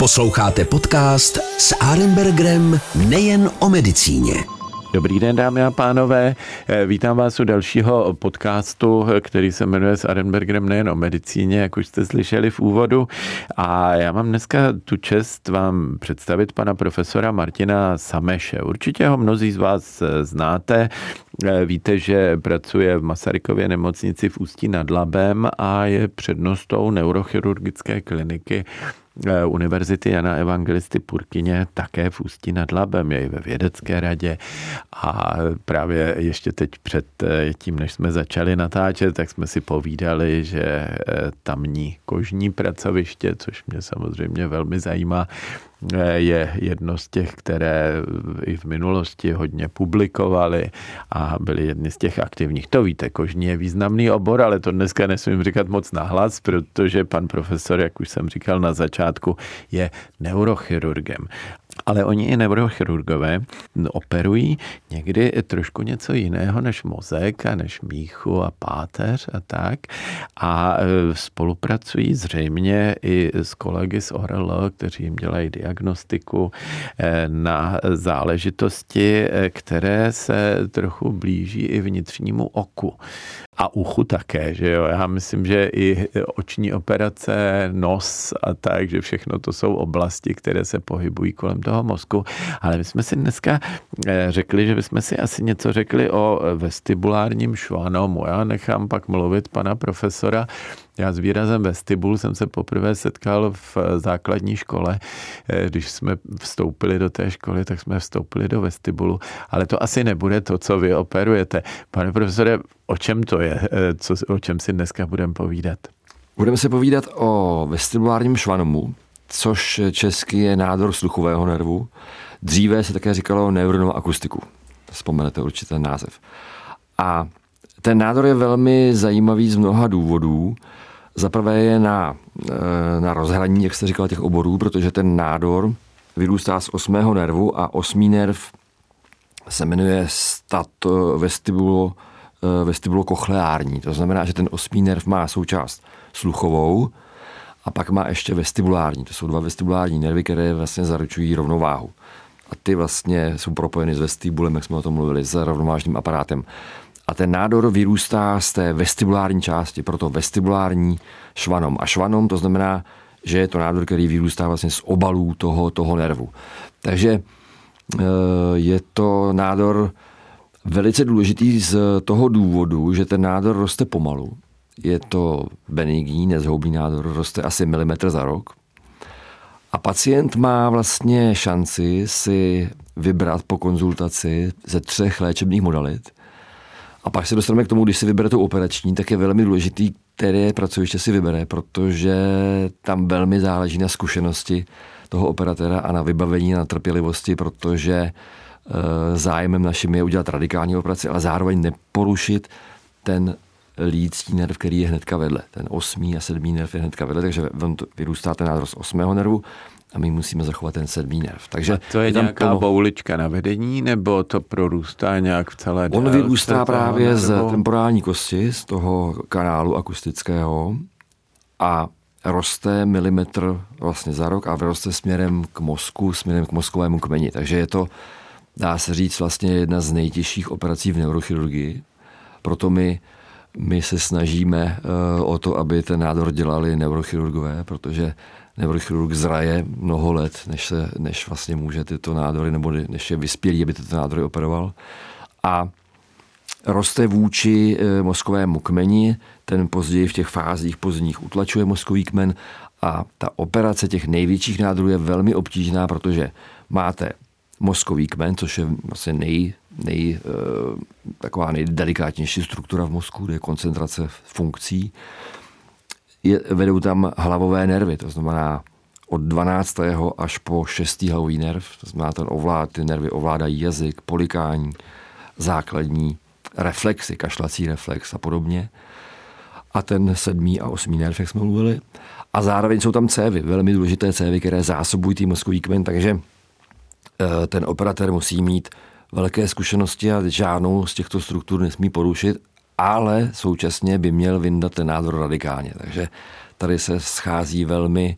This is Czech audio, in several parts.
Posloucháte podcast s Arenbergerem nejen o medicíně. Dobrý den, dámy a pánové. Eh, vítám vás u dalšího podcastu, který se jmenuje s Arenbergerem nejen o medicíně, jak už jste slyšeli v úvodu. A já mám dneska tu čest vám představit pana profesora Martina Sameše. Určitě ho mnozí z vás eh, znáte. Eh, víte, že pracuje v Masarykově nemocnici v Ústí nad Labem a je přednostou neurochirurgické kliniky Eh, Univerzity Jana Evangelisty Purkyně také v Ústí nad Labem, je i ve vědecké radě. A právě ještě teď před eh, tím, než jsme začali natáčet, tak jsme si povídali, že eh, tamní kožní pracoviště, což mě samozřejmě velmi zajímá, je jedno z těch, které i v minulosti hodně publikovali a byli jedni z těch aktivních. To víte, kožní je významný obor, ale to dneska nesmím říkat moc nahlas, protože pan profesor, jak už jsem říkal na začátku, je neurochirurgem. Ale oni i neurochirurgové operují někdy trošku něco jiného než mozek a než míchu a páteř a tak. A e, spolupracují zřejmě i s kolegy z ORL, kteří jim dělají diagnostiku e, na záležitosti, e, které se trochu blíží i vnitřnímu oku a uchu také, že jo. Já myslím, že i oční operace, nos a tak, že všechno to jsou oblasti, které se pohybují kolem toho mozku. Ale my jsme si dneska eh, řekli, že bychom si asi něco řekli o vestibulárním švanomu. Já nechám pak mluvit pana profesora, já s výrazem vestibul jsem se poprvé setkal v základní škole. Eh, když jsme vstoupili do té školy, tak jsme vstoupili do vestibulu. Ale to asi nebude to, co vy operujete. Pane profesore, o čem to je? Eh, co, o čem si dneska budeme povídat? Budeme se povídat o vestibulárním švanomu, což česky je nádor sluchového nervu. Dříve se také říkalo neuronovou akustiku. Vzpomenete určitě název. A ten nádor je velmi zajímavý z mnoha důvodů. Za prvé je na, eh, na rozhraní, jak jste říkal, těch oborů, protože ten nádor vyrůstá z osmého nervu a osmý nerv se jmenuje stat vestibulo, eh, vestibulo kochleární. To znamená, že ten osmý nerv má součást sluchovou a pak má ještě vestibulární. To jsou dva vestibulární nervy, které vlastně zaručují rovnováhu. A ty vlastně jsou propojeny s vestibulem, jak jsme o tom mluvili, s rovnovážným aparátem a ten nádor vyrůstá z té vestibulární části, proto vestibulární švanom. A švanom to znamená, že je to nádor, který vyrůstá vlastně z obalů toho, toho nervu. Takže eh, je to nádor velice důležitý z toho důvodu, že ten nádor roste pomalu. Je to benigní, nezhoubný nádor, roste asi milimetr za rok. A pacient má vlastně šanci si vybrat po konzultaci ze třech léčebných modalit – pak se dostaneme k tomu, když si vybere tu operační, tak je velmi důležitý, které pracoviště si vybere, protože tam velmi záleží na zkušenosti toho operatéra a na vybavení, na trpělivosti, protože e, zájemem naším je udělat radikální operaci, ale zároveň neporušit ten lídský nerv, který je hnedka vedle. Ten osmý a sedmý nerv je hnedka vedle, takže vyrůstá ten nádor z osmého nervu a my musíme zachovat ten sedmý nerv. Takže a to je nějaká plno... boulička na vedení, nebo to prorůstá nějak v celé On vyrůstá právě z temporální kosti, z toho kanálu akustického a roste milimetr vlastně za rok a vyroste směrem k mozku, směrem k mozkovému kmeni. Takže je to, dá se říct, vlastně jedna z nejtěžších operací v neurochirurgii. Proto my my se snažíme uh, o to, aby ten nádor dělali neurochirurgové, protože neurochirurg zraje mnoho let, než, se, než vlastně může tyto nádory, nebo než je vyspělý, aby tyto nádory operoval. A roste vůči e, mozkovému kmeni, ten později v těch fázích pozdních utlačuje mozkový kmen a ta operace těch největších nádorů je velmi obtížná, protože máte mozkový kmen, což je vlastně nej, nej, e, taková nejdelikátnější struktura v mozku, kde je koncentrace funkcí je, vedou tam hlavové nervy, to znamená od 12. až po 6. hlavový nerv, to znamená ten ovlád, ty nervy ovládají jazyk, polikání, základní reflexy, kašlací reflex a podobně. A ten sedmý a osmý nerv, jak jsme mluvili. A zároveň jsou tam cévy, velmi důležité cévy, které zásobují tý mozkový kmen, takže eh, ten operatér musí mít velké zkušenosti a žádnou z těchto struktur nesmí porušit ale současně by měl vyndat ten nádor radikálně. Takže tady se schází velmi,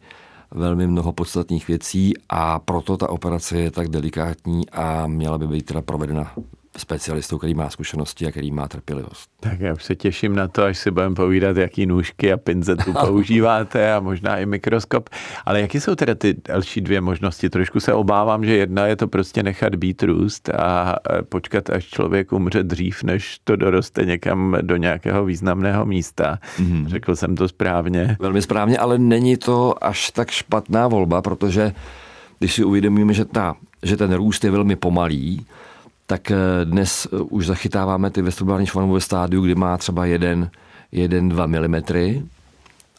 velmi mnoho podstatných věcí a proto ta operace je tak delikátní a měla by být teda provedena specialistou, který má zkušenosti a který má trpělivost. Tak já už se těším na to, až si budeme povídat, jaký nůžky a pinzetu používáte a možná i mikroskop. Ale jaké jsou teda ty další dvě možnosti? Trošku se obávám, že jedna je to prostě nechat být růst a počkat, až člověk umře dřív, než to doroste někam do nějakého významného místa. Mm-hmm. Řekl jsem to správně. Velmi správně, ale není to až tak špatná volba, protože když si uvědomíme, že, ta, že ten růst je velmi pomalý, tak eh, dnes eh, už zachytáváme ty vestibularní švanové stádiu, kdy má třeba 1-2 mm.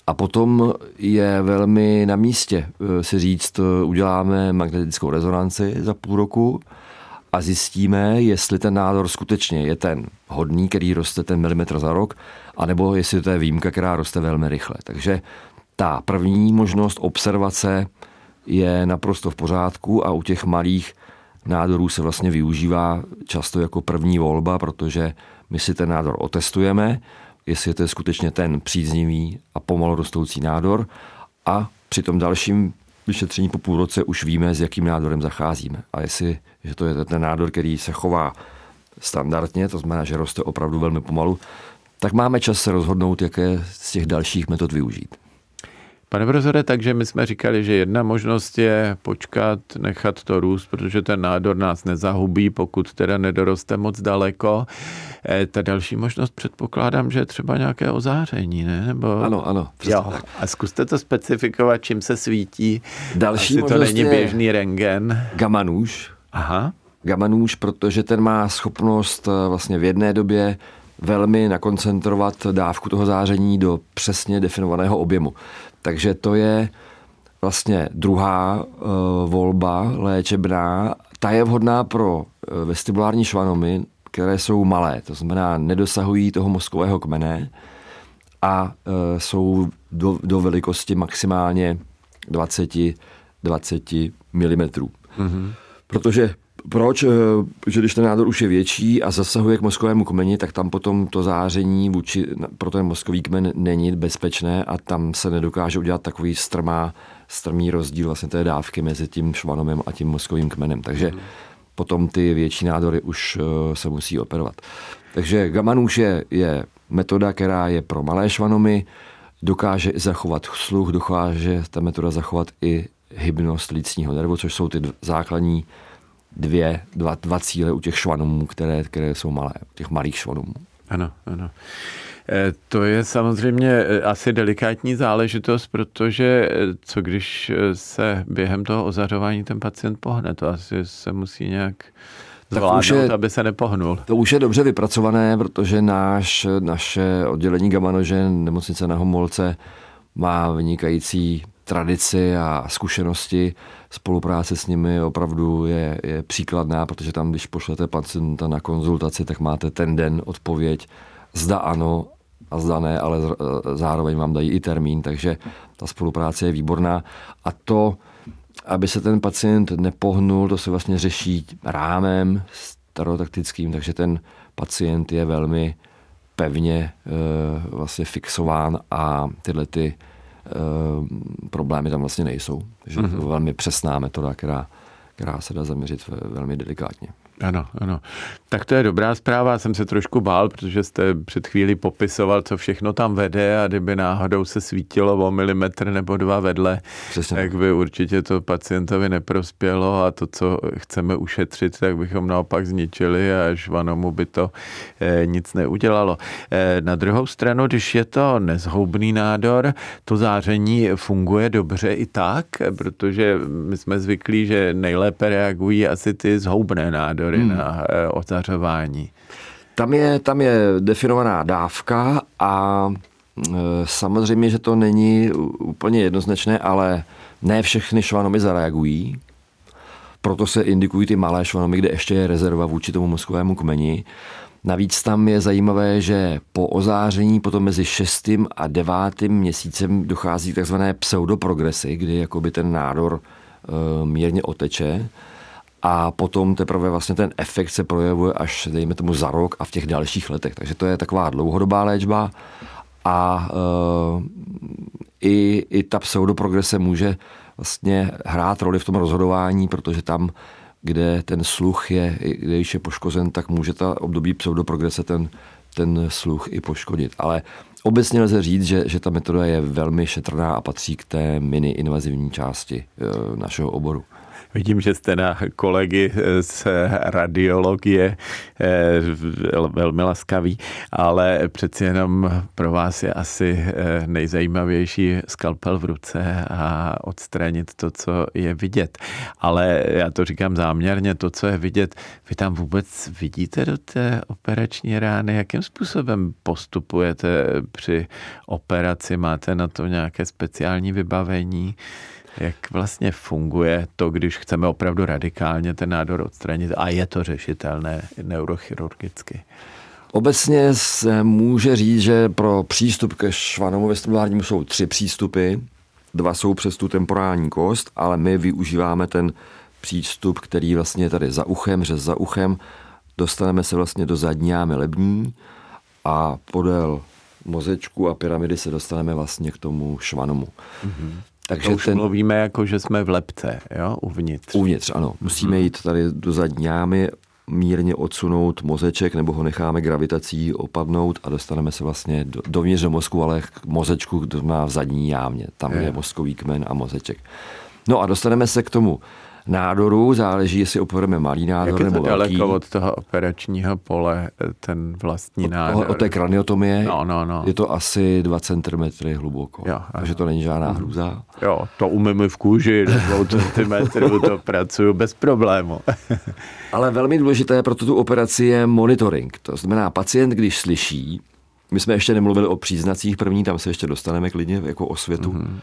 A potom je velmi na místě eh, si říct, uděláme magnetickou rezonanci za půl roku a zjistíme, jestli ten nádor skutečně je ten hodný, který roste ten milimetr za rok, anebo jestli to je výjimka, která roste velmi rychle. Takže ta první možnost observace je naprosto v pořádku a u těch malých nádorů se vlastně využívá často jako první volba, protože my si ten nádor otestujeme, jestli to je skutečně ten příznivý a pomalu rostoucí nádor a při tom dalším vyšetření po půl roce už víme, s jakým nádorem zacházíme. A jestli že to je ten nádor, který se chová standardně, to znamená, že roste opravdu velmi pomalu, tak máme čas se rozhodnout, jaké z těch dalších metod využít. Pane profesore, takže my jsme říkali, že jedna možnost je počkat, nechat to růst, protože ten nádor nás nezahubí, pokud teda nedoroste moc daleko. E, ta další možnost předpokládám, že je třeba nějaké ozáření, ne? Nebo... Ano, ano. Jo. Tak. A zkuste to specifikovat, čím se svítí. Další Asi to není běžný rengen. Gamma nůž. Aha. Gamma nůž, protože ten má schopnost e, vlastně v jedné době velmi nakoncentrovat dávku toho záření do přesně definovaného objemu. Takže to je vlastně druhá uh, volba léčebná. Ta je vhodná pro uh, vestibulární švanomy, které jsou malé, to znamená nedosahují toho mozkového kmene a uh, jsou do, do velikosti maximálně 20, 20 mm. Mm-hmm. Protože proč? Eh, že když ten nádor už je větší a zasahuje k mozkovému kmeni, tak tam potom to záření vůči, pro ten mozkový kmen není bezpečné a tam se nedokáže udělat takový strmá, strmý rozdíl vlastně té dávky mezi tím švanomem a tím mozkovým kmenem. Takže mm. potom ty větší nádory už eh, se musí operovat. Takže gamma nůž je, je metoda, která je pro malé švanomy, dokáže zachovat sluch, dokáže ta metoda zachovat i hybnost lícního nervu, což jsou ty základní dvě, dva, dva cíle u těch švanomů, které, které jsou malé, těch malých švanomů. Ano, ano. E, to je samozřejmě e, asi delikátní záležitost, protože e, co když se během toho ozařování ten pacient pohne, to asi se musí nějak zvládnout, už je, aby se nepohnul. To už je dobře vypracované, protože náš, naše oddělení gamanožen nemocnice na Homolce má vynikající tradici a zkušenosti spolupráce s nimi opravdu je, je příkladná, protože tam, když pošlete pacienta na konzultaci, tak máte ten den odpověď, zda ano a zda ne, ale zároveň vám dají i termín, takže ta spolupráce je výborná. A to, aby se ten pacient nepohnul, to se vlastně řeší rámem starotaktickým, takže ten pacient je velmi pevně e, vlastně fixován a tyhle ty Eh, problémy tam vlastně nejsou. Takže mm-hmm. velmi přesná metoda, která, která se dá zaměřit velmi delikátně. Ano, ano. Tak to je dobrá zpráva. Jsem se trošku bál, protože jste před chvíli popisoval, co všechno tam vede a kdyby náhodou se svítilo o milimetr nebo dva vedle, Přesně. tak by určitě to pacientovi neprospělo a to, co chceme ušetřit, tak bychom naopak zničili a žvanomu by to eh, nic neudělalo. Eh, na druhou stranu, když je to nezhoubný nádor, to záření funguje dobře i tak, protože my jsme zvyklí, že nejlépe reagují asi ty zhoubné nádory nádory hmm. na eh, ozařování. Tam je, tam je definovaná dávka a eh, samozřejmě, že to není úplně jednoznačné, ale ne všechny švanomy zareagují. Proto se indikují ty malé švanomy, kde ještě je rezerva vůči tomu mozkovému kmeni. Navíc tam je zajímavé, že po ozáření potom mezi šestým a devátým měsícem dochází k takzvané pseudoprogresi, kdy jakoby ten nádor e, mírně oteče a potom teprve vlastně ten efekt se projevuje až, dejme tomu, za rok a v těch dalších letech. Takže to je taková dlouhodobá léčba a e, i, i ta pseudoprogrese může vlastně hrát roli v tom rozhodování, protože tam, kde ten sluch je, kde je poškozen, tak může ta období pseudoprogrese ten, ten sluch i poškodit. Ale obecně lze říct, že, že ta metoda je velmi šetrná a patří k té mini invazivní části e, našeho oboru. Vidím, že jste na kolegy z radiologie eh, velmi laskaví, ale přeci jenom pro vás je asi eh, nejzajímavější skalpel v ruce a odstranit to, co je vidět. Ale já to říkám záměrně, to, co je vidět, vy tam vůbec vidíte do té operační rány, jakým způsobem postupujete při operaci, máte na to nějaké speciální vybavení? Jak vlastně funguje to, když chceme opravdu radikálně ten nádor odstranit a je to řešitelné neurochirurgicky. Obecně se může říct, že pro přístup ke švanomu vestibulárnímu jsou tři přístupy. Dva jsou přes tu temporální kost, ale my využíváme ten přístup, který vlastně je tady za uchem, řez za uchem. Dostaneme se vlastně do zadní jámy lební a podél mozečku a pyramidy se dostaneme vlastně k tomu švanomu. Mm-hmm. Takže to už ten... mluvíme jako, že jsme v lepce, jo, uvnitř. Uvnitř, ano. Musíme hmm. jít tady do zadní jámy, mírně odsunout mozeček, nebo ho necháme gravitací opadnout a dostaneme se vlastně do, dovnitř do mozku, ale k mozečku má v zadní jámě. Tam je. je mozkový kmen a mozeček. No a dostaneme se k tomu nádoru, záleží, jestli operujeme malý nádor Jak nebo je to velký. daleko od toho operačního pole, ten vlastní od, nádor? Od té kraniotomie no, no, no. je to asi 2 cm hluboko, jo, takže to není žádná mhm. hrůza. Jo, to umím v kůži, do 2 cm to pracuju bez problému. Ale velmi důležité pro tu operaci je monitoring. To znamená, pacient, když slyší, my jsme ještě nemluvili o příznacích první, tam se ještě dostaneme klidně jako o světu. Mm-hmm.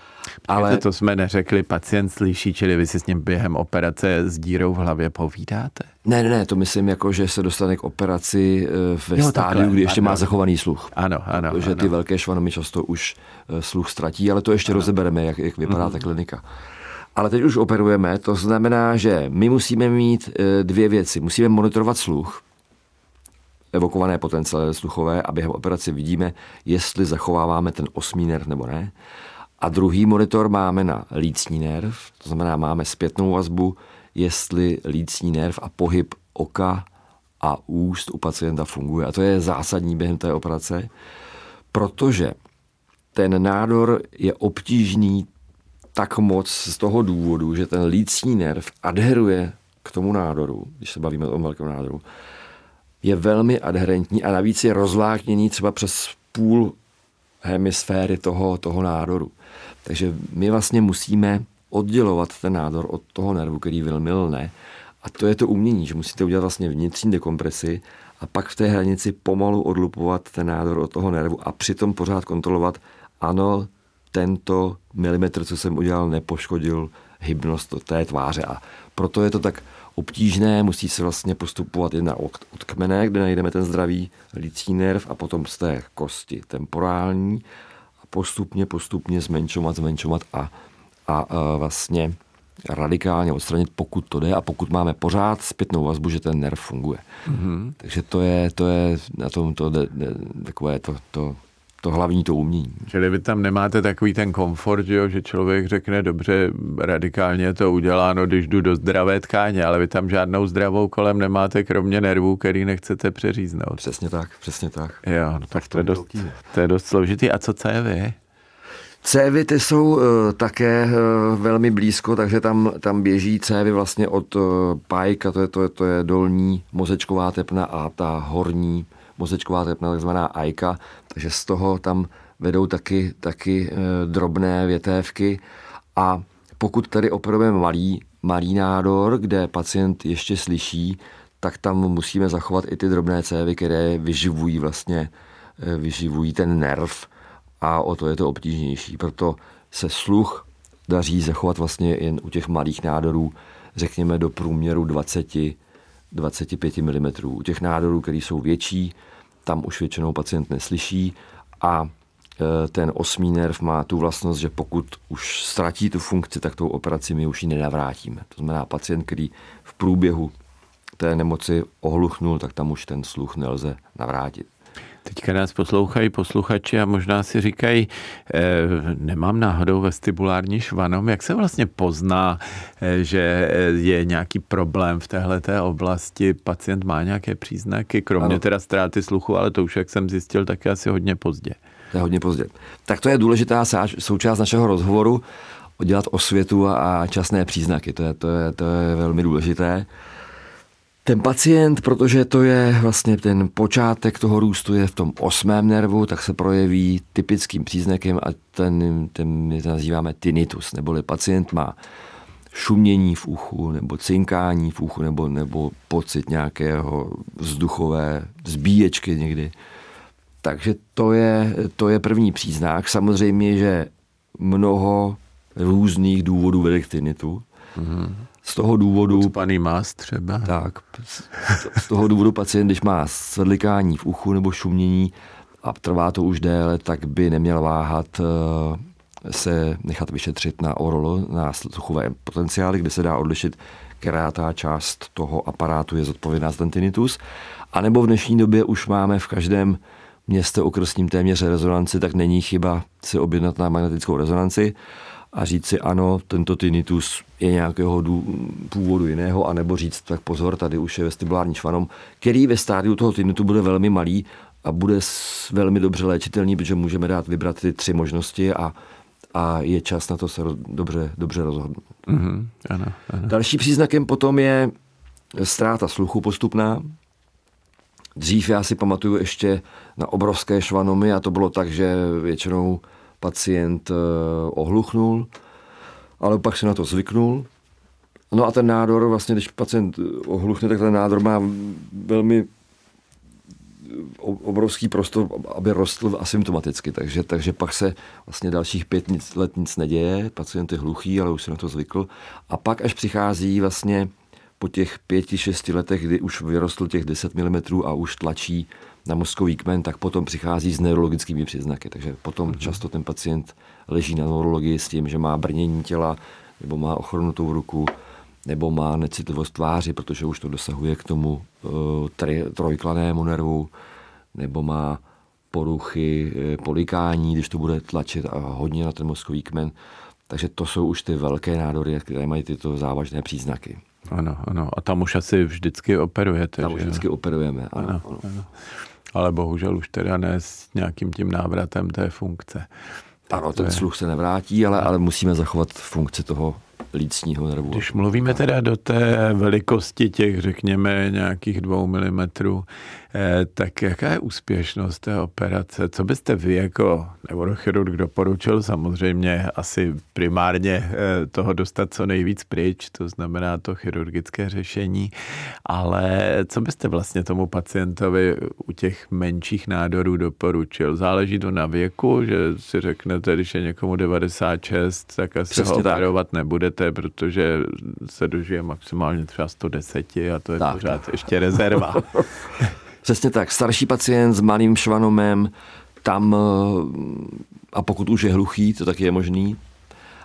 Ale to jsme neřekli, pacient slyší, čili vy si s ním během operace s dírou v hlavě povídáte? Ne, ne, ne, to myslím jako, že se dostane k operaci eh, ve jo, stádiu, takhle, kdy ještě ano. má zachovaný sluch. Ano, ano. Protože ty velké švanomy často už eh, sluch ztratí, ale to ještě ano. rozebereme, jak, jak vypadá mm-hmm. ta klinika. Ale teď už operujeme, to znamená, že my musíme mít eh, dvě věci. Musíme monitorovat sluch, evokované potenciály sluchové a během operace vidíme, jestli zachováváme ten osmý nerv nebo ne. A druhý monitor máme na lícní nerv, to znamená, máme zpětnou vazbu, jestli lícní nerv a pohyb oka a úst u pacienta funguje. A to je zásadní během té operace, protože ten nádor je obtížný tak moc z toho důvodu, že ten lícní nerv adheruje k tomu nádoru, když se bavíme o velkém nádoru, je velmi adherentní a navíc je rozlákněný třeba přes půl hemisféry toho, toho nádoru. Takže my vlastně musíme oddělovat ten nádor od toho nervu, který velmi lne. A to je to umění, že musíte udělat vlastně vnitřní dekompresi a pak v té hranici pomalu odlupovat ten nádor od toho nervu a přitom pořád kontrolovat, ano, tento milimetr, co jsem udělal, nepoškodil hybnost té tváře. A proto je to tak obtížné, musí se vlastně postupovat jedna od, od kmene, kde najdeme ten zdravý lidský nerv a potom z té kosti temporální a postupně, postupně zmenšovat, zmenšovat a, a, a vlastně radikálně odstranit, pokud to jde a pokud máme pořád zpětnou vazbu, že ten nerv funguje. Mm-hmm. Takže to je, to je na tom to, de, de, takové to, to to hlavní to umění. Čili vy tam nemáte takový ten komfort, jo, že člověk řekne, dobře, radikálně to uděláno, když jdu do zdravé tkáně, ale vy tam žádnou zdravou kolem nemáte, kromě nervů, který nechcete přeříznout. Přesně tak, přesně tak. Jo, no tak to je, dost, to je dost složitý. A co cévy? Cévy ty jsou uh, také uh, velmi blízko, takže tam, tam běží cévy vlastně od uh, pajka, to je, to, je, to je dolní mozečková tepna a ta horní mozečková tepna, takzvaná ajka, takže z toho tam vedou taky, taky e, drobné větévky a pokud tady operujeme malý, malý nádor, kde pacient ještě slyší, tak tam musíme zachovat i ty drobné cévy, které vyživují vlastně, e, vyživují ten nerv a o to je to obtížnější. Proto se sluch daří zachovat vlastně jen u těch malých nádorů, řekněme do průměru 20 25 mm. U těch nádorů, které jsou větší, tam už většinou pacient neslyší a e, ten osmý nerv má tu vlastnost, že pokud už ztratí tu funkci, tak tou operaci my už ji nenavrátíme. To znamená, pacient, který v průběhu té nemoci ohluchnul, tak tam už ten sluch nelze navrátit. Teďka nás poslouchají posluchači a možná si říkají, eh, nemám náhodou vestibulární švanom. Jak se vlastně pozná, eh, že je nějaký problém v téhle oblasti? Pacient má nějaké příznaky, kromě ano. teda ztráty sluchu, ale to už, jak jsem zjistil, tak je asi hodně pozdě. To je hodně pozdě. Tak to je důležitá součást našeho rozhovoru, dělat osvětu a časné příznaky. To je, to je, to je velmi důležité. Ten pacient, protože to je vlastně ten počátek toho růstu je v tom osmém nervu, tak se projeví typickým příznakem a ten, ten my nazýváme tinnitus, neboli pacient má šumění v uchu, nebo cinkání v uchu, nebo, nebo pocit nějakého vzduchové zbíječky někdy. Takže to je, to je první příznak. Samozřejmě, že mnoho různých důvodů vede k tinnitu. Mm-hmm. Z toho důvodu... Ucpaný más třeba. Tak. Z toho důvodu pacient, když má svedlikání v uchu nebo šumění a trvá to už déle, tak by neměl váhat eh, se nechat vyšetřit na orolo, na sluchové potenciály, kde se dá odlišit, která ta část toho aparátu je zodpovědná za ten tinnitus. A nebo v dnešní době už máme v každém městě okresním téměř rezonanci, tak není chyba si objednat na magnetickou rezonanci a říct si ano, tento tinnitus je nějakého původu jiného, anebo říct tak pozor, tady už je vestibulární švanom, který ve stádiu toho tinnitu bude velmi malý a bude velmi dobře léčitelný, protože můžeme dát vybrat ty tři možnosti a, a je čas na to se dobře, dobře rozhodnout. Mm-hmm, ano, ano. Další příznakem potom je ztráta sluchu postupná. Dřív já si pamatuju ještě na obrovské švanomy a to bylo tak, že většinou pacient eh, ohluchnul, ale pak se na to zvyknul. No a ten nádor, vlastně, když pacient ohluchne, tak ten nádor má velmi obrovský prostor, aby rostl asymptomaticky, takže, takže pak se vlastně dalších pět let nic neděje, pacient je hluchý, ale už se na to zvykl. A pak až přichází vlastně po těch pěti, šesti letech, kdy už vyrostl těch 10 mm a už tlačí na mozkový kmen, tak potom přichází s neurologickými příznaky. Takže potom mm-hmm. často ten pacient leží na neurologii s tím, že má brnění těla, nebo má ochrnutou ruku, nebo má necitlivost tváři, protože už to dosahuje k tomu uh, trojklanému nervu, nebo má poruchy eh, polikání, když to bude tlačit a hodně na ten mozkový kmen. Takže to jsou už ty velké nádory, které mají tyto závažné příznaky. Ano, ano. A tam už asi vždycky operujete. Tam už vždycky operujeme, ano, ano, ano. ano. Ale bohužel už teda ne s nějakým tím návratem té funkce. Ano, ten je... sluch se nevrátí, ale, ale musíme zachovat funkci toho lícního nervu. Když mluvíme teda do té velikosti těch, řekněme, nějakých dvou milimetrů, tak jaká je úspěšnost té operace? Co byste vy jako neurochirurg doporučil? Samozřejmě asi primárně eh, toho dostat co nejvíc pryč, to znamená to chirurgické řešení, ale co byste vlastně tomu pacientovi u těch menších nádorů doporučil? Záleží to na věku, že si řeknete, když je někomu 96, tak asi Přesně ho operovat tak. nebudete protože se dožije maximálně třeba 110 a to je tak. pořád ještě rezerva. Přesně tak. Starší pacient s malým švanomem, tam, eh, a pokud už je hluchý, to taky je možný,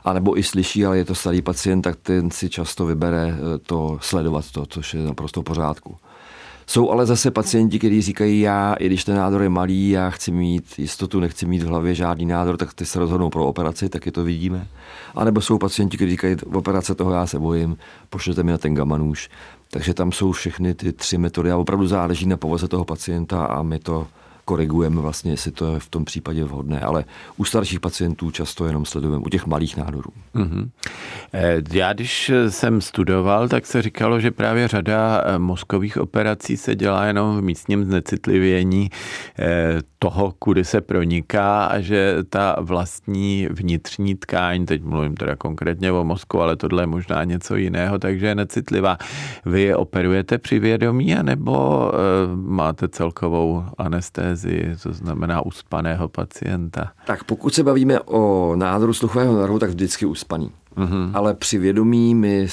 a nebo i slyší, ale je to starý pacient, tak ten si často vybere eh, to sledovat to, což je naprosto v pořádku. Jsou ale zase pacienti, kteří říkají, já, i když ten nádor je malý, já chci mít jistotu, nechci mít v hlavě žádný nádor, tak ty se rozhodnou pro operaci, taky to vidíme. A nebo jsou pacienti, kteří říkají, operace toho já se bojím, pošlete mi na ten gamma nůž. Takže tam jsou všechny ty tři metody a opravdu záleží na povaze toho pacienta a my to korigujeme vlastně, jestli to je v tom případě vhodné, ale u starších pacientů často jenom sledujeme, u těch malých nádorů. Mm-hmm. Já když jsem studoval, tak se říkalo, že právě řada eh, mozkových operací se dělá jenom v místním znecitlivění eh, toho, kudy se proniká a že ta vlastní vnitřní tkáň, teď mluvím teda konkrétně o mozku, ale tohle je možná něco jiného, takže je necitlivá. Vy je operujete při vědomí, anebo máte celkovou anestézii? Anestezii, to znamená uspaného pacienta. Tak pokud se bavíme o nádoru sluchového nervu, tak vždycky uspaný. Mm-hmm. Ale při vědomí my...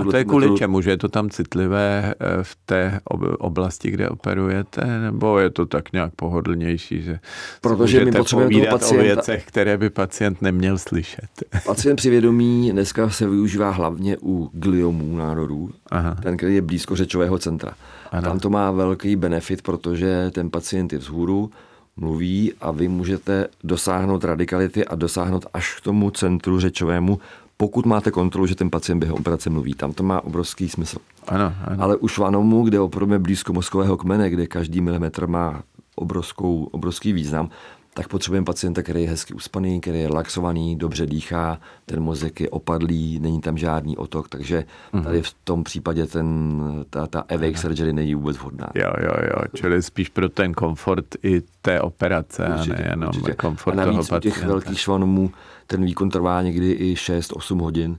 A to je kvůli metodu... čemu? Že je to tam citlivé eh, v té oblasti, kde operujete? Nebo je to tak nějak pohodlnější, že Protože my potřebujeme toho pacienta... o věcech, které by pacient neměl slyšet? Pacient při vědomí dneska se využívá hlavně u gliomů nádorů, Aha. ten, který je blízko řečového centra. Ano. Tam to má velký benefit, protože ten pacient je vzhůru, mluví a vy můžete dosáhnout radikality a dosáhnout až k tomu centru řečovému, pokud máte kontrolu, že ten pacient během operace mluví. Tam to má obrovský smysl. Ano, ano. Ale u švanomu, kde opravdu blízko mozkového kmene, kde každý milimetr má obrovskou, obrovský význam, tak potřebujeme pacienta, který je hezky uspaný, který je relaxovaný, dobře dýchá, ten mozek je opadlý, není tam žádný otok, takže tady v tom případě ten, ta, ta awake surgery není vůbec vhodná. Jo, jo, jo, čili spíš pro ten komfort i té operace určitě, a nejenom určitě. komfort a navíc toho pacienta. u těch velkých švanomů ten výkon trvá někdy i 6-8 hodin,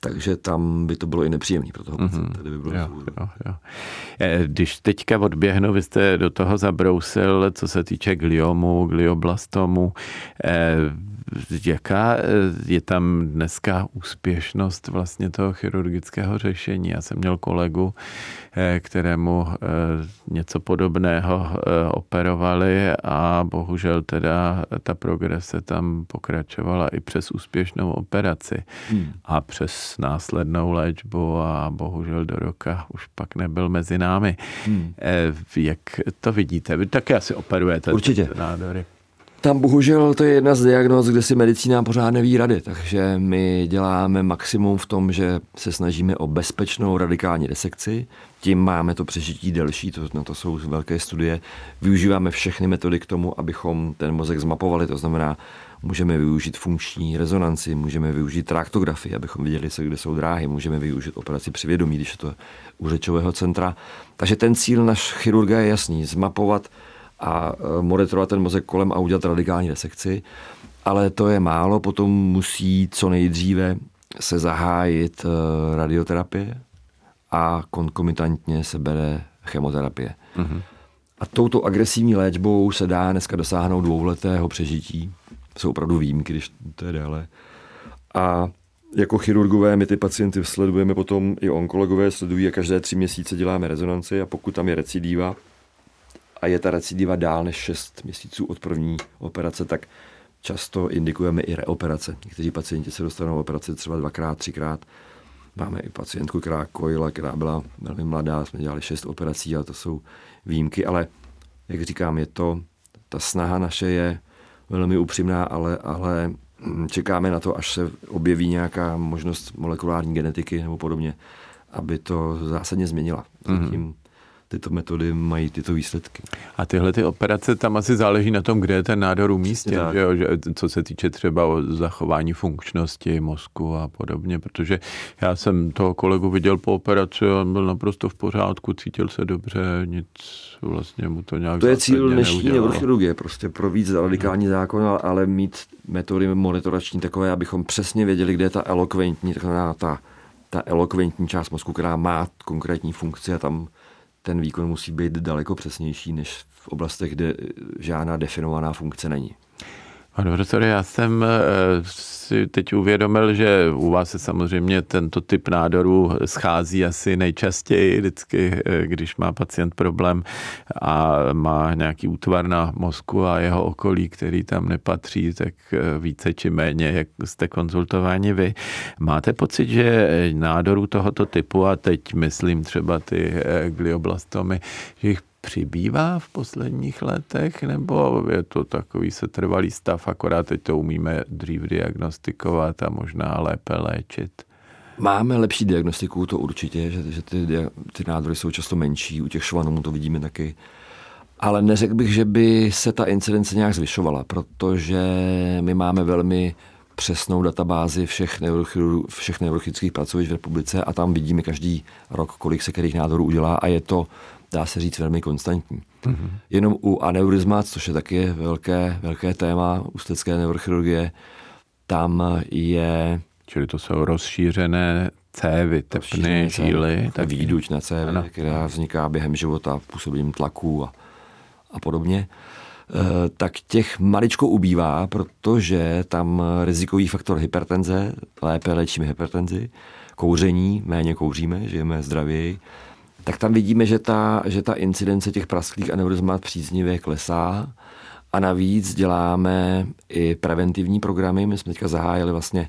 takže tam by to bylo i nepříjemné pro toho pacienta. Mm-hmm. By bylo jo, jo, jo. Eh, když teďka odběhnu, vy jste do toho zabrousil, co se týče gliomu, glioblastomu, eh, jaká eh, je tam dneska úspěšnost vlastně toho chirurgického řešení? Já jsem měl kolegu, eh, kterému eh, něco podobného operovali a bohužel teda ta progrese tam pokračovala i přes úspěšnou operaci hmm. a přes následnou léčbu a bohužel do roka už pak nebyl mezi námi. Hmm. Jak to vidíte? Vy taky asi operujete Určitě. nádory. Tam bohužel to je jedna z diagnóz, kde si medicína pořád neví rady, takže my děláme maximum v tom, že se snažíme o bezpečnou radikální desekci, tím máme to přežití delší, to, na to jsou velké studie. Využíváme všechny metody k tomu, abychom ten mozek zmapovali, to znamená, můžeme využít funkční rezonanci, můžeme využít traktografii, abychom viděli, kde jsou dráhy, můžeme využít operaci přivědomí, když je to u řečového centra. Takže ten cíl naš chirurga je jasný, zmapovat a e, monitorovat ten mozek kolem a udělat radikální resekci. Ale to je málo, potom musí co nejdříve se zahájit e, radioterapie a konkomitantně se bere chemoterapie. Mm-hmm. A touto agresivní léčbou se dá dneska dosáhnout dvouletého přežití. Jsou opravdu výjimky, když to je déle. A jako chirurgové my ty pacienty sledujeme potom, i onkologové sledují a každé tři měsíce děláme rezonanci a pokud tam je recidiva, a je ta recidiva dál než 6 měsíců od první operace, tak často indikujeme i reoperace. Někteří pacienti se dostanou operaci třeba dvakrát, třikrát. Máme i pacientku, která kojila, která byla velmi mladá, jsme dělali šest operací, ale to jsou výjimky, ale jak říkám, je to, ta snaha naše je velmi upřímná, ale, ale čekáme na to, až se objeví nějaká možnost molekulární genetiky nebo podobně, aby to zásadně změnila. Mm-hmm. Tyto metody mají tyto výsledky. A tyhle ty operace tam asi záleží na tom, kde je ten nádor umístěn, že jo? Že, co se týče třeba o zachování funkčnosti mozku a podobně, protože já jsem toho kolegu viděl po operaci, on byl naprosto v pořádku, cítil se dobře, nic vlastně mu to nějak To je cíl dnešní neurochirurgie, prostě pro víc radikální zákon, ale mít metody monitorační takové, abychom přesně věděli, kde je ta elokventní, taková ta, ta elokventní část mozku, která má konkrétní funkci a tam ten výkon musí být daleko přesnější než v oblastech, kde žádná definovaná funkce není. Pane profesore, já jsem eh, si teď uvědomil, že u vás se samozřejmě tento typ nádoru schází asi nejčastěji, vždycky, eh, když má pacient problém a má nějaký útvar na mozku a jeho okolí, který tam nepatří, tak eh, více či méně, jak jste konzultováni vy. Máte pocit, že nádorů tohoto typu, a teď myslím třeba ty glioblastomy, že jich přibývá v posledních letech, nebo je to takový setrvalý stav, akorát teď to umíme dřív diagnostikovat a možná lépe léčit? Máme lepší diagnostiku, to určitě, že, že ty, ty nádory jsou často menší, u těch švanů to vidíme taky. Ale neřekl bych, že by se ta incidence nějak zvyšovala, protože my máme velmi přesnou databázi všech, všech neurochirurgických pracovišť v republice a tam vidíme každý rok, kolik se kterých nádorů udělá a je to dá se říct, velmi konstantní. Mm-hmm. Jenom u aneurizmat, což je taky velké, velké téma ústecké neurochirurgie, tam je... Čili to jsou rozšířené cévy, tepny, žíly. Tak výduť na cévy, ano. která vzniká během života působením tlaku a, a podobně. Tak těch maličko ubývá, protože tam rizikový faktor hypertenze, lépe léčíme hypertenzi, kouření, méně kouříme, žijeme zdravěji, tak tam vidíme, že ta, že ta incidence těch prasklých aneurizmat příznivě klesá a navíc děláme i preventivní programy. My jsme teďka zahájili vlastně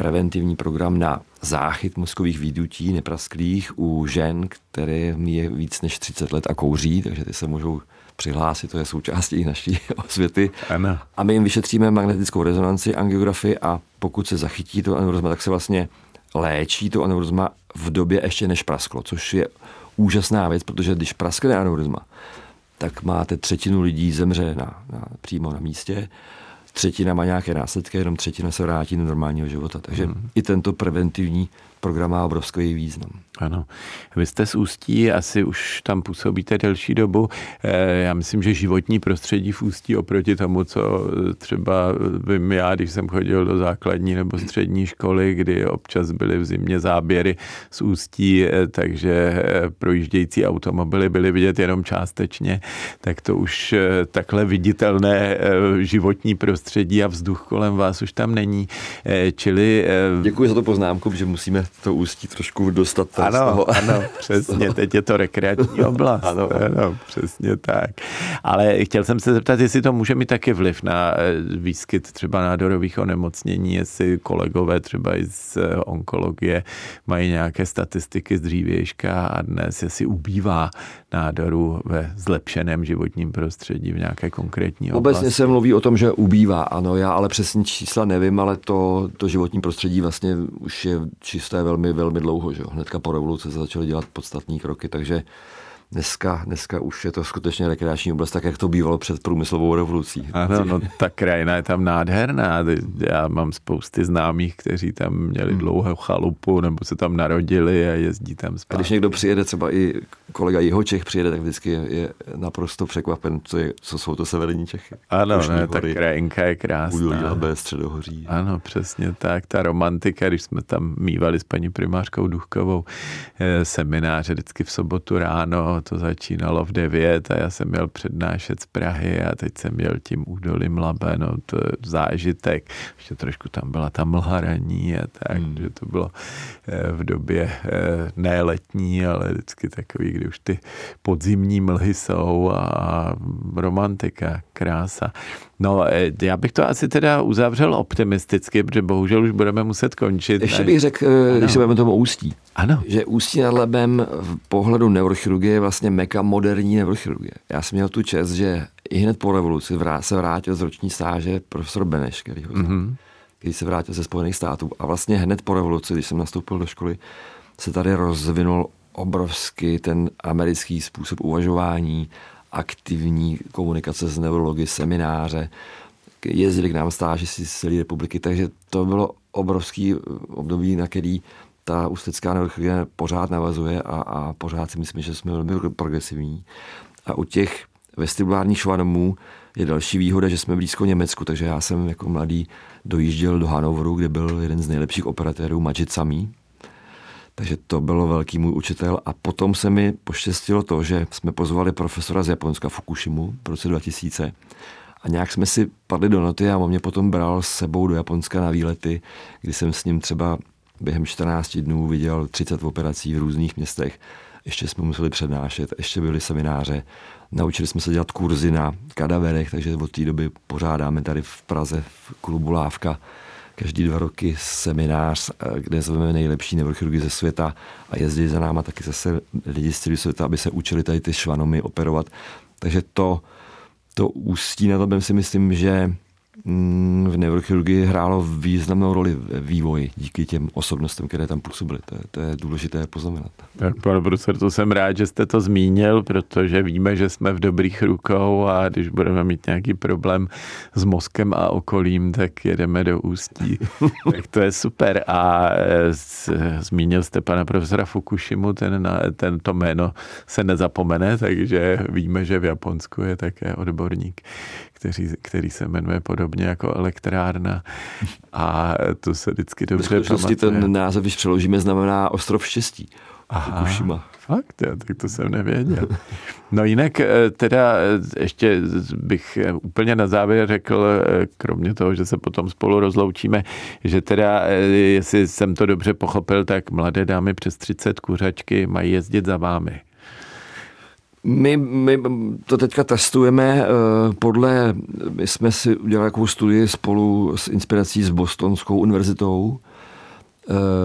preventivní program na záchyt mozkových výdutí neprasklých u žen, které je víc než 30 let a kouří, takže ty se můžou přihlásit, to je součástí naší osvěty. Ano. A my jim vyšetříme magnetickou rezonanci, angiografii a pokud se zachytí to aneurizma, tak se vlastně léčí to aneurizma v době ještě než prasklo, což je úžasná věc, protože když praskne aneurizma, tak máte třetinu lidí zemře na, na, přímo na místě, třetina má nějaké následky, jenom třetina se vrátí do normálního života. Takže hmm. i tento preventivní program má obrovský význam. Ano. Vy jste z Ústí, asi už tam působíte delší dobu. Eh, já myslím, že životní prostředí v Ústí oproti tomu, co třeba vím já, když jsem chodil do základní nebo střední školy, kdy občas byly v zimě záběry z Ústí, eh, takže eh, projíždějící automobily byly vidět jenom částečně, tak to už takhle viditelné životní prostředí a vzduch kolem vás už tam není. Čili... Děkuji za to poznámku, že musíme to Ústí trošku dostat ano, z toho. Ano, přesně, teď je to rekreační oblast. ano. ano, přesně tak. Ale chtěl jsem se zeptat, jestli to může mít taky vliv na eh, výskyt třeba nádorových onemocnění, jestli kolegové třeba i z eh, onkologie mají nějaké statistiky z dřívějška a dnes, jestli ubývá nádorů ve zlepšeném životním prostředí v nějaké konkrétní oblasti. Obecně se mluví o tom, že ubývá, ano, já ale přesně čísla nevím, ale to, to životní prostředí vlastně už je čisté velmi, velmi dlouho, že Hnedka po revoluci se začaly dělat podstatní kroky, takže Dneska, dneska už je to skutečně rekreační oblast, tak jak to bývalo před průmyslovou revolucí. Ano, no ta krajina je tam nádherná. Já mám spousty známých, kteří tam měli hmm. dlouhou chalupu nebo se tam narodili a jezdí tam zpátky. A když někdo přijede, třeba i kolega Jihočech přijede, tak vždycky je, naprosto překvapen, co, je, co jsou to severní Čechy. Ano, ne, ta krajinka je krásná. Údolí Labé, Středohoří. Ano, přesně tak. Ta romantika, když jsme tam mývali s paní primářkou Duchkovou eh, semináře vždycky v sobotu ráno, to začínalo v 9 a já jsem měl přednášet z Prahy a teď jsem měl tím údolím Labe, no to je zážitek. Ještě trošku tam byla ta mlha raní a tak, hmm. že to bylo eh, v době eh, ne letní, ale vždycky takový, kdy už ty podzimní mlhy jsou a romantika, krása. No, eh, já bych to asi teda uzavřel optimisticky, protože bohužel už budeme muset končit. Ještě bych řekl, ano. když se budeme tomu Ústí, ano. že Ústí nad Labem v pohledu neurochirurgie je vlastně meka moderní neurochirurgie. Já jsem měl tu čest, že i hned po revoluci se vrátil z roční stáže profesor Beneš, který, ho mm-hmm. který se vrátil ze Spojených států. A vlastně hned po revoluci, když jsem nastoupil do školy, se tady rozvinul obrovský ten americký způsob uvažování, aktivní komunikace s neurology, semináře, jezdili k nám stáži z celé republiky, takže to bylo obrovský období, na který ta ústecká neurochirurgie pořád navazuje a, a pořád si myslím, že jsme velmi progresivní. A u těch vestibulárních švanomů je další výhoda, že jsme blízko Německu, takže já jsem jako mladý dojížděl do Hanoveru, kde byl jeden z nejlepších operatérů Majid Samí, takže to bylo velký můj učitel a potom se mi poštěstilo to, že jsme pozvali profesora z Japonska Fukushimu v roce 2000 a nějak jsme si padli do noty a on mě potom bral s sebou do Japonska na výlety, kdy jsem s ním třeba během 14 dnů viděl 30 operací v různých městech. Ještě jsme museli přednášet, ještě byly semináře. Naučili jsme se dělat kurzy na kadaverech, takže od té doby pořádáme tady v Praze v klubu Lávka každý dva roky seminář, eh, kde zveme nejlepší neurochirurgy ze světa a jezdí za náma taky zase lidi z celého světa, aby se učili tady ty švanomy operovat. Takže to, to ústí na to si myslím, že Mm, v neurochirurgii hrálo významnou roli ve vývoji díky těm osobnostem, které tam působily. To to je důležité poznamenat. Tak, pane profesor, to jsem rád, že jste to zmínil, protože víme, že jsme v dobrých rukou a když budeme mít nějaký problém s mozkem a okolím, tak jedeme do ústí. tak to je super. A e, zmínil jste pana profesora Fukushimu, ten, ten to jméno se nezapomene, takže víme, že v Japonsku je také odborník, který, který se jmenuje podobně jako elektrárna a to se vždycky dobře pamatuje. ten název, když přeložíme, znamená ostrov štěstí. Aha. Fukushima. Fakt, já, tak to jsem nevěděl. No jinak eh, teda eh, ještě bych eh, úplně na závěr řekl, kromě toho, že se potom spolu rozloučíme, že teda, jestli jsem to dobře pochopil, tak mladé dámy přes 30 kuřačky mají jezdit za vámi. My, my to teďka testujeme podle, my jsme si udělali takovou studii spolu s inspirací s Bostonskou univerzitou,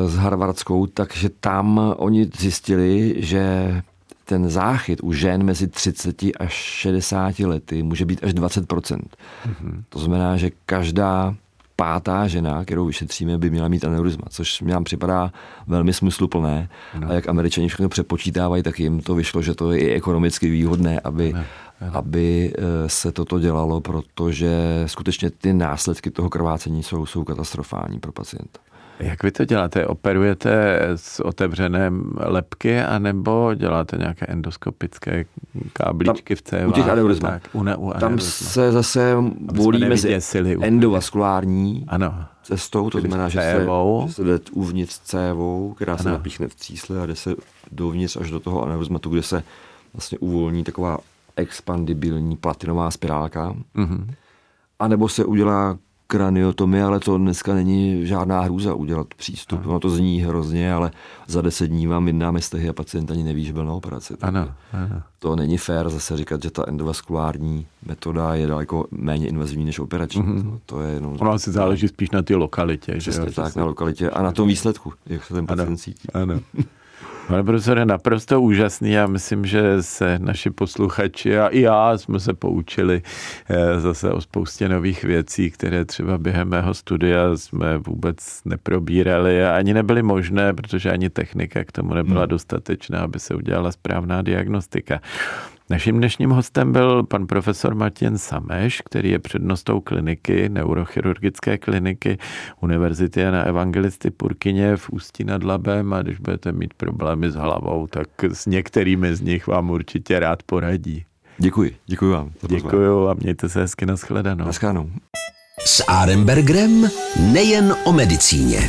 s Harvardskou, takže tam oni zjistili, že ten záchyt u žen mezi 30 až 60 lety může být až 20%. Mm-hmm. To znamená, že každá pátá žena, kterou vyšetříme, by měla mít aneurizma, což mi nám připadá velmi smysluplné. No. A jak američani všechno přepočítávají, tak jim to vyšlo, že to je i ekonomicky výhodné, aby, no. No. aby eh, se toto dělalo, protože skutečně ty následky toho krvácení jsou, jsou katastrofální pro pacienta. Jak vy to děláte? Operujete s otevřeném lepky anebo děláte nějaké endoskopické kábličky v cévách? U těch aneurizmách. u, ne, u Tam se zase volí mezi endovaskulární ano. cestou, to znamená, že se, že se jde uvnitř cévou, která ano. se napíchne v císle a jde se dovnitř až do toho aneurizmatu, kde se vlastně uvolní taková expandibilní platinová spirálka. Mm-hmm. A nebo se udělá kraniotomie, ale to dneska není žádná hrůza udělat přístup. Ano. No to zní hrozně, ale za deset dní vám jednáme stehy a pacient ani neví, že byl na operaci. Ano, ano. To není fér zase říkat, že ta endovaskulární metoda je daleko méně invazivní než operační. Mm-hmm. To je jenom... Ono asi záleží spíš na té lokalitě. Přesně že tak, na lokalitě a na tom výsledku, jak se ten pacient cítí. Ano. Pane profesore, naprosto úžasný. Já myslím, že se naši posluchači a i já jsme se poučili eh, zase o spoustě nových věcí, které třeba během mého studia jsme vůbec neprobírali a ani nebyly možné, protože ani technika k tomu nebyla hmm. dostatečná, aby se udělala správná diagnostika. Naším dnešním hostem byl pan profesor Martin Sameš, který je přednostou kliniky, neurochirurgické kliniky Univerzity na Evangelisty Purkyně v Ústí nad Labem a když budete mít problémy s hlavou, tak s některými z nich vám určitě rád poradí. Děkuji, děkuji vám. Děkuji a mějte se hezky nashledanou. Naschledanou. S Arembergrem nejen o medicíně.